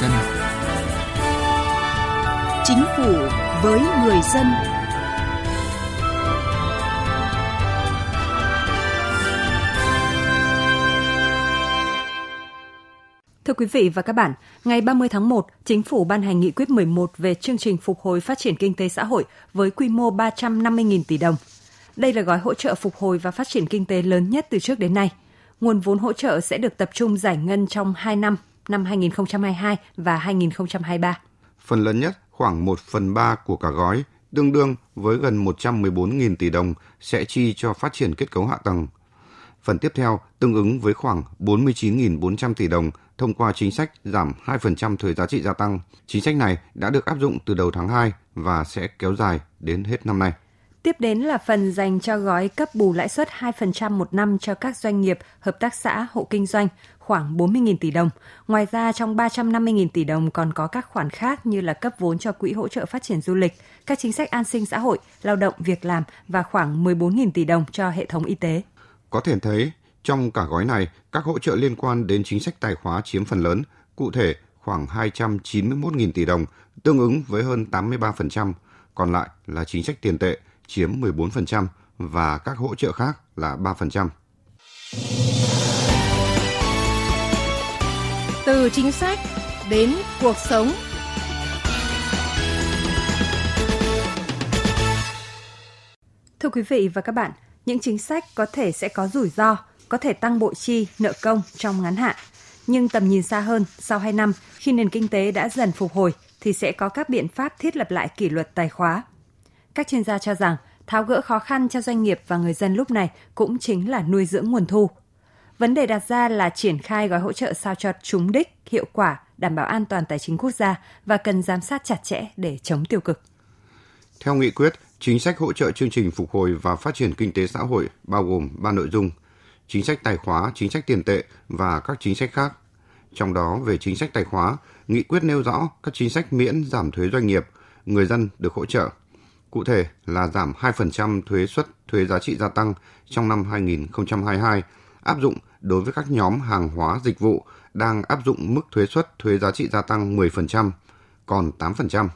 dân. Chính phủ với người dân. Thưa quý vị và các bạn, ngày 30 tháng 1, Chính phủ ban hành nghị quyết 11 về chương trình phục hồi phát triển kinh tế xã hội với quy mô 350.000 tỷ đồng. Đây là gói hỗ trợ phục hồi và phát triển kinh tế lớn nhất từ trước đến nay. Nguồn vốn hỗ trợ sẽ được tập trung giải ngân trong 2 năm, năm 2022 và 2023. Phần lớn nhất, khoảng 1 phần 3 của cả gói, tương đương với gần 114.000 tỷ đồng sẽ chi cho phát triển kết cấu hạ tầng. Phần tiếp theo tương ứng với khoảng 49.400 tỷ đồng thông qua chính sách giảm 2% thuế giá trị gia tăng. Chính sách này đã được áp dụng từ đầu tháng 2 và sẽ kéo dài đến hết năm nay. Tiếp đến là phần dành cho gói cấp bù lãi suất 2% một năm cho các doanh nghiệp, hợp tác xã, hộ kinh doanh, khoảng 40.000 tỷ đồng. Ngoài ra, trong 350.000 tỷ đồng còn có các khoản khác như là cấp vốn cho quỹ hỗ trợ phát triển du lịch, các chính sách an sinh xã hội, lao động, việc làm và khoảng 14.000 tỷ đồng cho hệ thống y tế. Có thể thấy, trong cả gói này, các hỗ trợ liên quan đến chính sách tài khóa chiếm phần lớn, cụ thể khoảng 291.000 tỷ đồng, tương ứng với hơn 83%, còn lại là chính sách tiền tệ chiếm 14% và các hỗ trợ khác là 3%. Từ chính sách đến cuộc sống. Thưa quý vị và các bạn, những chính sách có thể sẽ có rủi ro, có thể tăng bộ chi, nợ công trong ngắn hạn. Nhưng tầm nhìn xa hơn, sau 2 năm, khi nền kinh tế đã dần phục hồi, thì sẽ có các biện pháp thiết lập lại kỷ luật tài khóa. Các chuyên gia cho rằng, tháo gỡ khó khăn cho doanh nghiệp và người dân lúc này cũng chính là nuôi dưỡng nguồn thu. Vấn đề đặt ra là triển khai gói hỗ trợ sao cho trúng đích, hiệu quả, đảm bảo an toàn tài chính quốc gia và cần giám sát chặt chẽ để chống tiêu cực. Theo nghị quyết, chính sách hỗ trợ chương trình phục hồi và phát triển kinh tế xã hội bao gồm 3 nội dung: chính sách tài khóa, chính sách tiền tệ và các chính sách khác. Trong đó về chính sách tài khóa, nghị quyết nêu rõ các chính sách miễn giảm thuế doanh nghiệp, người dân được hỗ trợ. Cụ thể là giảm 2% thuế suất thuế giá trị gia tăng trong năm 2022, áp dụng đối với các nhóm hàng hóa dịch vụ đang áp dụng mức thuế suất thuế giá trị gia tăng 10%, còn 8%.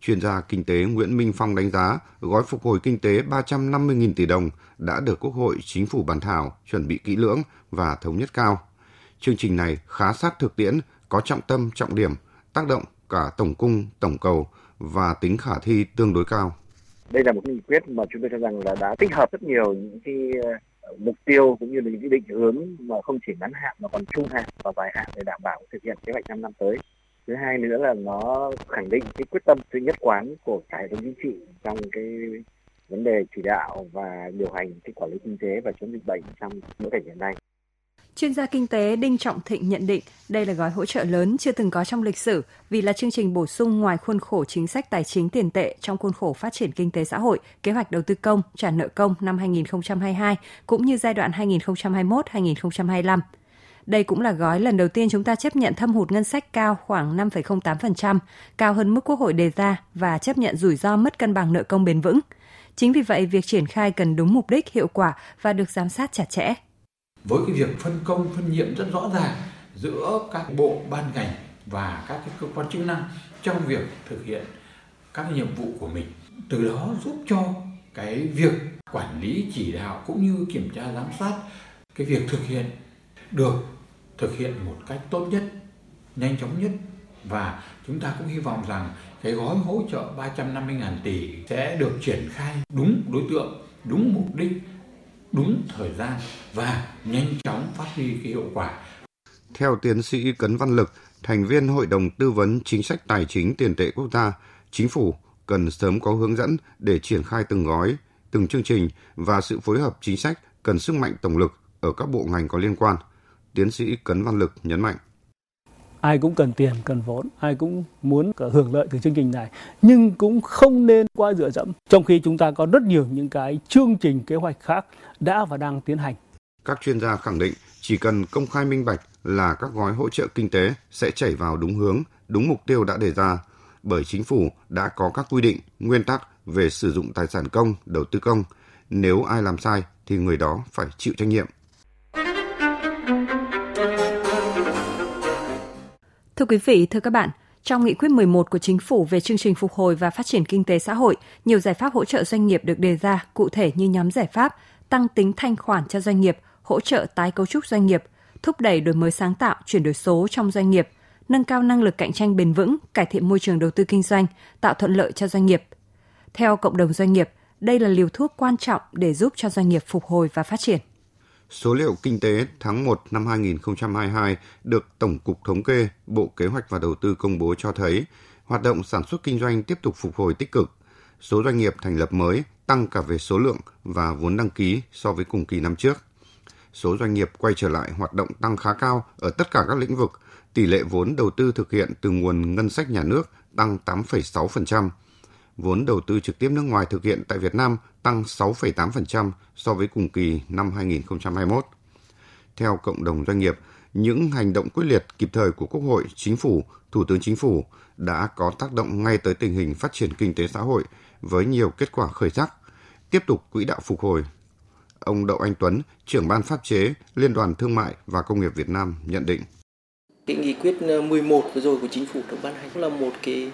Chuyên gia kinh tế Nguyễn Minh Phong đánh giá gói phục hồi kinh tế 350.000 tỷ đồng đã được Quốc hội, Chính phủ bàn thảo, chuẩn bị kỹ lưỡng và thống nhất cao. Chương trình này khá sát thực tiễn, có trọng tâm, trọng điểm, tác động cả tổng cung, tổng cầu và tính khả thi tương đối cao. Đây là một nghị quyết mà chúng tôi cho rằng là đã tích hợp rất nhiều những cái ờ, mục tiêu cũng như là những cái định hướng mà không chỉ ngắn hạn mà còn trung hạn và dài hạn để đảm bảo thực hiện kế hoạch 5 năm tới thứ hai nữa là nó khẳng định cái quyết tâm sự nhất quán của cả hệ thống chính trị trong cái vấn đề chỉ đạo và điều hành, cái quản lý kinh tế và chống dịch bệnh trong bối cảnh hiện nay. Chuyên gia kinh tế Đinh Trọng Thịnh nhận định đây là gói hỗ trợ lớn chưa từng có trong lịch sử vì là chương trình bổ sung ngoài khuôn khổ chính sách tài chính tiền tệ trong khuôn khổ phát triển kinh tế xã hội, kế hoạch đầu tư công, trả nợ công năm 2022 cũng như giai đoạn 2021-2025. Đây cũng là gói lần đầu tiên chúng ta chấp nhận thâm hụt ngân sách cao khoảng 5,08%, cao hơn mức Quốc hội đề ra và chấp nhận rủi ro mất cân bằng nợ công bền vững. Chính vì vậy, việc triển khai cần đúng mục đích, hiệu quả và được giám sát chặt chẽ. Với cái việc phân công, phân nhiệm rất rõ ràng giữa các bộ, ban ngành và các cái cơ quan chức năng trong việc thực hiện các nhiệm vụ của mình. Từ đó giúp cho cái việc quản lý chỉ đạo cũng như kiểm tra giám sát cái việc thực hiện được thực hiện một cách tốt nhất, nhanh chóng nhất và chúng ta cũng hy vọng rằng cái gói hỗ trợ 350.000 tỷ sẽ được triển khai đúng đối tượng, đúng mục đích, đúng thời gian và nhanh chóng phát huy cái hiệu quả. Theo tiến sĩ Cấn Văn Lực, thành viên Hội đồng Tư vấn Chính sách Tài chính Tiền tệ Quốc gia, Chính phủ cần sớm có hướng dẫn để triển khai từng gói, từng chương trình và sự phối hợp chính sách cần sức mạnh tổng lực ở các bộ ngành có liên quan – Tiến sĩ Cấn Văn Lực nhấn mạnh. Ai cũng cần tiền, cần vốn, ai cũng muốn hưởng lợi từ chương trình này, nhưng cũng không nên qua dựa dẫm. Trong khi chúng ta có rất nhiều những cái chương trình kế hoạch khác đã và đang tiến hành. Các chuyên gia khẳng định chỉ cần công khai minh bạch là các gói hỗ trợ kinh tế sẽ chảy vào đúng hướng, đúng mục tiêu đã đề ra, bởi chính phủ đã có các quy định, nguyên tắc về sử dụng tài sản công, đầu tư công. Nếu ai làm sai thì người đó phải chịu trách nhiệm. Thưa quý vị, thưa các bạn, trong nghị quyết 11 của chính phủ về chương trình phục hồi và phát triển kinh tế xã hội, nhiều giải pháp hỗ trợ doanh nghiệp được đề ra cụ thể như nhóm giải pháp tăng tính thanh khoản cho doanh nghiệp, hỗ trợ tái cấu trúc doanh nghiệp, thúc đẩy đổi mới sáng tạo, chuyển đổi số trong doanh nghiệp, nâng cao năng lực cạnh tranh bền vững, cải thiện môi trường đầu tư kinh doanh, tạo thuận lợi cho doanh nghiệp. Theo cộng đồng doanh nghiệp, đây là liều thuốc quan trọng để giúp cho doanh nghiệp phục hồi và phát triển. Số liệu kinh tế tháng 1 năm 2022 được Tổng cục Thống kê, Bộ Kế hoạch và Đầu tư công bố cho thấy hoạt động sản xuất kinh doanh tiếp tục phục hồi tích cực. Số doanh nghiệp thành lập mới tăng cả về số lượng và vốn đăng ký so với cùng kỳ năm trước. Số doanh nghiệp quay trở lại hoạt động tăng khá cao ở tất cả các lĩnh vực. Tỷ lệ vốn đầu tư thực hiện từ nguồn ngân sách nhà nước tăng 8,6%, vốn đầu tư trực tiếp nước ngoài thực hiện tại Việt Nam tăng 6,8% so với cùng kỳ năm 2021. Theo cộng đồng doanh nghiệp, những hành động quyết liệt kịp thời của Quốc hội, Chính phủ, Thủ tướng Chính phủ đã có tác động ngay tới tình hình phát triển kinh tế xã hội với nhiều kết quả khởi sắc, tiếp tục quỹ đạo phục hồi. Ông Đậu Anh Tuấn, trưởng ban pháp chế Liên đoàn Thương mại và Công nghiệp Việt Nam nhận định. Cái nghị quyết 11 vừa rồi của chính phủ được ban hành là một cái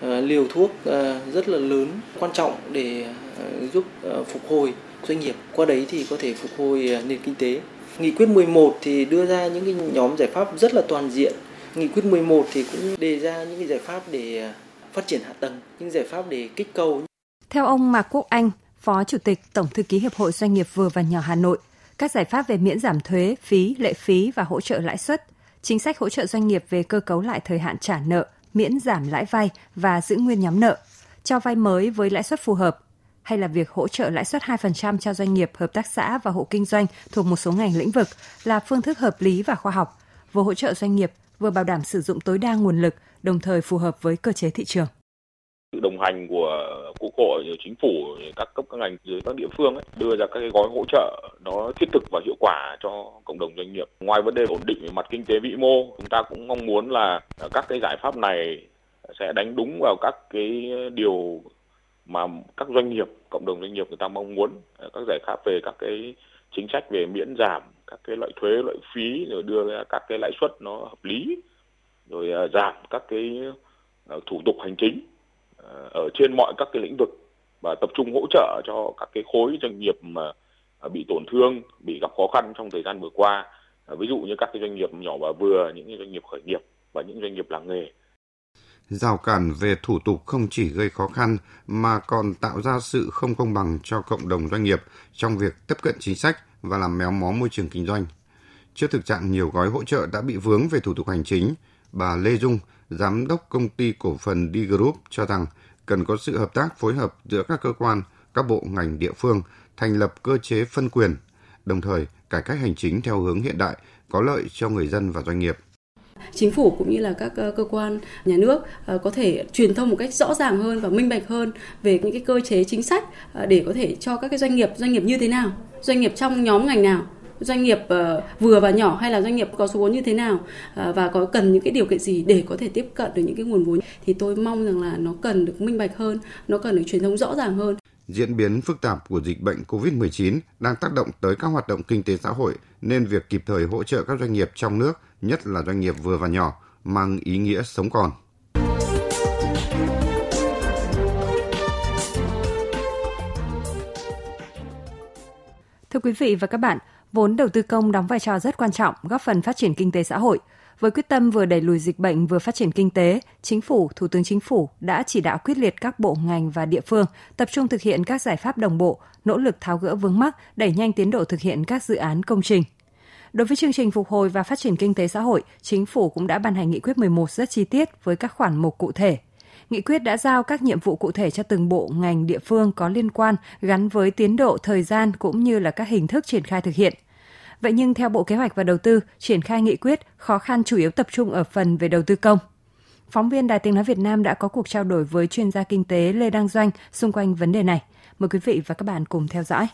Ờ, liều thuốc ờ, rất là lớn quan trọng để ờ, giúp phục hồi doanh nghiệp. Qua đấy thì có thể phục hồi nền kinh tế. Nghị quyết 11 thì đưa ra những cái nhóm giải pháp rất là toàn diện. Nghị quyết 11 thì cũng đề ra những cái giải pháp để phát triển hạ tầng những giải pháp để kích cầu. Theo ông Mạc Quốc Anh Phó Chủ tịch Tổng thư ký Hiệp hội Doanh nghiệp vừa và nhỏ Hà Nội, các giải pháp về miễn giảm thuế, phí, lệ phí và hỗ trợ lãi suất, chính sách hỗ trợ doanh nghiệp về cơ cấu lại thời hạn trả nợ, miễn giảm lãi vay và giữ nguyên nhóm nợ, cho vay mới với lãi suất phù hợp, hay là việc hỗ trợ lãi suất 2% cho doanh nghiệp, hợp tác xã và hộ kinh doanh thuộc một số ngành lĩnh vực là phương thức hợp lý và khoa học, vừa hỗ trợ doanh nghiệp, vừa bảo đảm sử dụng tối đa nguồn lực, đồng thời phù hợp với cơ chế thị trường sự đồng hành của quốc hội, chính phủ, các cấp các ngành dưới các địa phương ấy, đưa ra các cái gói hỗ trợ nó thiết thực và hiệu quả cho cộng đồng doanh nghiệp. Ngoài vấn đề ổn định về mặt kinh tế vĩ mô, chúng ta cũng mong muốn là các cái giải pháp này sẽ đánh đúng vào các cái điều mà các doanh nghiệp, cộng đồng doanh nghiệp người ta mong muốn, các giải pháp về các cái chính sách về miễn giảm các cái loại thuế, loại phí rồi đưa ra các cái lãi suất nó hợp lý, rồi à, giảm các cái à, thủ tục hành chính Ờ, ở trên mọi các cái lĩnh vực và tập trung hỗ trợ cho các cái khối doanh nghiệp mà à, bị tổn thương, bị gặp khó khăn trong thời gian vừa qua. Ờ, ví dụ như các cái doanh nghiệp nhỏ và vừa, những doanh nghiệp khởi nghiệp và những doanh nghiệp làng nghề. Rào cản về thủ tục không chỉ gây khó khăn mà còn tạo ra sự không công bằng cho cộng đồng doanh nghiệp trong việc tiếp cận chính sách và làm méo mó môi trường kinh doanh. Trước thực trạng nhiều gói hỗ trợ đã bị vướng về thủ tục hành chính, bà Lê Dung, giám đốc công ty cổ phần D Group cho rằng cần có sự hợp tác phối hợp giữa các cơ quan, các bộ ngành địa phương thành lập cơ chế phân quyền, đồng thời cải cách hành chính theo hướng hiện đại, có lợi cho người dân và doanh nghiệp. Chính phủ cũng như là các ờ, cơ quan nhà nước ờ, có thể truyền thông một cách rõ ràng hơn và minh bạch hơn về những cái cơ chế chính sách ờ, để có thể cho các cái doanh nghiệp doanh nghiệp như thế nào doanh nghiệp trong nhóm ngành nào doanh nghiệp uh, vừa và nhỏ hay là doanh nghiệp có số vốn như thế nào uh, và có cần những cái điều kiện gì để có thể tiếp cận được những cái nguồn vốn thì tôi mong rằng là nó cần được minh bạch hơn, nó cần được truyền thông rõ ràng hơn. Diễn biến phức tạp của dịch bệnh COVID-19 đang tác động tới các hoạt động kinh tế xã hội nên việc kịp thời hỗ trợ các doanh nghiệp trong nước, nhất là doanh nghiệp vừa và nhỏ, mang ý nghĩa sống còn. Thưa quý vị và các bạn, Vốn đầu tư công đóng vai trò rất quan trọng góp phần phát triển kinh tế xã hội. Với quyết tâm vừa đẩy lùi dịch bệnh vừa phát triển kinh tế, Chính phủ, Thủ tướng Chính phủ đã chỉ đạo quyết liệt các bộ ngành và địa phương tập trung thực hiện các giải pháp đồng bộ, nỗ lực tháo gỡ vướng mắc, đẩy nhanh tiến độ thực hiện các dự án công trình. Đối với chương trình phục hồi và phát triển kinh tế xã hội, Chính phủ cũng đã ban hành nghị quyết 11 rất chi tiết với các khoản mục cụ thể – Nghị quyết đã giao các nhiệm vụ cụ thể cho từng bộ ngành địa phương có liên quan gắn với tiến độ thời gian cũng như là các hình thức triển khai thực hiện. Vậy nhưng theo Bộ Kế hoạch và Đầu tư, triển khai nghị quyết khó khăn chủ yếu tập trung ở phần về đầu tư công. Phóng viên Đài Tiếng Nói Việt Nam đã có cuộc trao đổi với chuyên gia kinh tế Lê Đăng Doanh xung quanh vấn đề này. Mời quý vị và các bạn cùng theo dõi.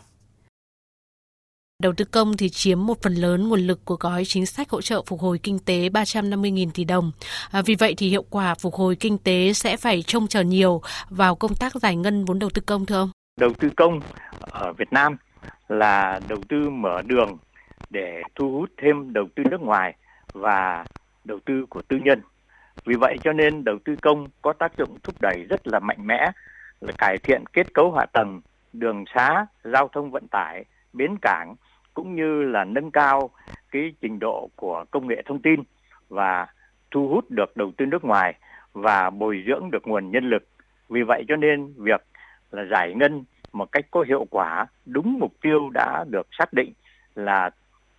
Đầu tư công thì chiếm một phần lớn nguồn lực của gói chính sách hỗ trợ phục hồi kinh tế 350.000 tỷ đồng. À, vì vậy thì hiệu quả phục hồi kinh tế sẽ phải trông chờ nhiều vào công tác giải ngân vốn đầu tư công thưa ông? Đầu tư công ở Việt Nam là đầu tư mở đường để thu hút thêm đầu tư nước ngoài và đầu tư của tư nhân. Vì vậy cho nên đầu tư công có tác dụng thúc đẩy rất là mạnh mẽ là cải thiện kết cấu hạ tầng, đường xá, giao thông vận tải, bến cảng cũng như là nâng cao cái trình độ của công nghệ thông tin và thu hút được đầu tư nước ngoài và bồi dưỡng được nguồn nhân lực. Vì vậy cho nên việc là giải ngân một cách có hiệu quả, đúng mục tiêu đã được xác định là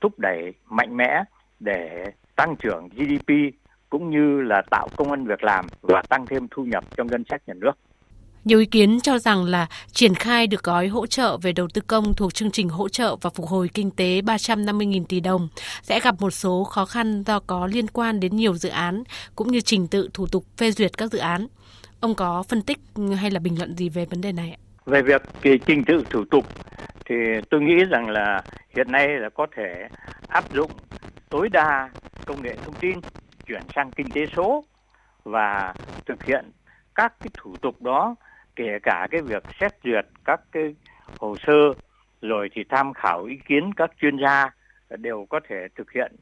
thúc đẩy mạnh mẽ để tăng trưởng GDP cũng như là tạo công an việc làm và tăng thêm thu nhập cho ngân sách nhà nước. Nhiều ý kiến cho rằng là triển khai được gói hỗ trợ về đầu tư công thuộc chương trình hỗ trợ và phục hồi kinh tế 350.000 tỷ đồng sẽ gặp một số khó khăn do có liên quan đến nhiều dự án cũng như trình tự thủ tục phê duyệt các dự án. Ông có phân tích hay là bình luận gì về vấn đề này ạ? Về việc kỳ trình tự thủ tục thì tôi nghĩ rằng là hiện nay là có thể áp dụng tối đa công nghệ thông tin chuyển sang kinh tế số và thực hiện các cái thủ tục đó kể cả cái việc xét duyệt các cái hồ sơ, rồi thì tham khảo ý kiến các chuyên gia đều có thể thực hiện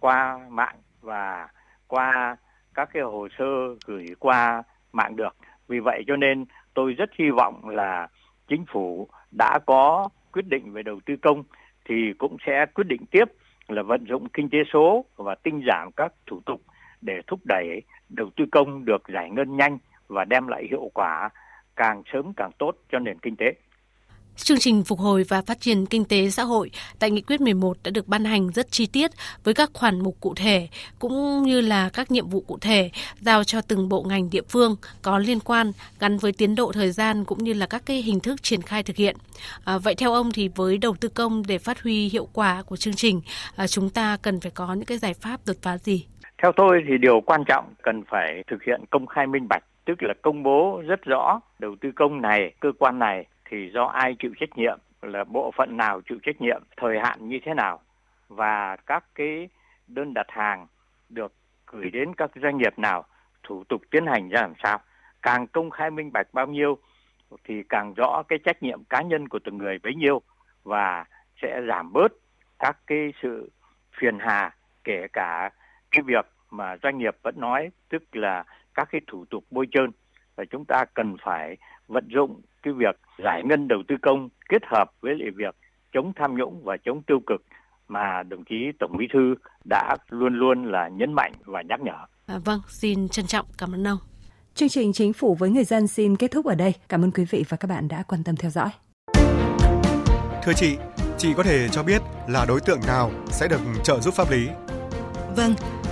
qua mạng và qua các cái hồ sơ gửi qua mạng được. Vì vậy cho nên tôi rất hy vọng là chính phủ đã có quyết định về đầu tư công thì cũng sẽ quyết định tiếp là vận dụng kinh tế số và tinh giảm các thủ tục để thúc đẩy đầu tư công được giải ngân nhanh và đem lại hiệu quả càng sớm càng tốt cho nền kinh tế. Chương trình phục hồi và phát triển kinh tế xã hội tại Nghị quyết 11 đã được ban hành rất chi tiết với các khoản mục cụ thể cũng như là các nhiệm vụ cụ thể giao cho từng bộ ngành địa phương có liên quan gắn với tiến độ thời gian cũng như là các cái hình thức triển khai thực hiện. À, vậy theo ông thì với đầu tư công để phát huy hiệu quả của chương trình, à, chúng ta cần phải có những cái giải pháp đột phá gì? Theo tôi thì điều quan trọng cần phải thực hiện công khai minh bạch tức là công bố rất rõ đầu tư công này, cơ quan này thì do ai chịu trách nhiệm, là bộ phận nào chịu trách nhiệm, thời hạn như thế nào và các cái đơn đặt hàng được gửi đến các doanh nghiệp nào, thủ tục tiến hành ra làm sao. Càng công khai minh bạch bao nhiêu thì càng rõ cái trách nhiệm cá nhân của từng người bấy nhiêu và sẽ giảm bớt các cái sự phiền hà kể cả cái việc mà doanh nghiệp vẫn nói tức là các cái thủ tục bôi trơn và chúng ta cần phải vận dụng cái việc giải ngân đầu tư công kết hợp với lại việc chống tham nhũng và chống tiêu cực mà đồng chí tổng bí thư đã luôn luôn là nhấn mạnh và nhắc nhở. À, vâng, xin trân trọng cảm ơn ông. Chương trình Chính phủ với người dân xin kết thúc ở đây. Cảm ơn quý vị và các bạn đã quan tâm theo dõi. Thưa chị, chị có thể cho biết là đối tượng nào sẽ được trợ giúp pháp lý? Vâng,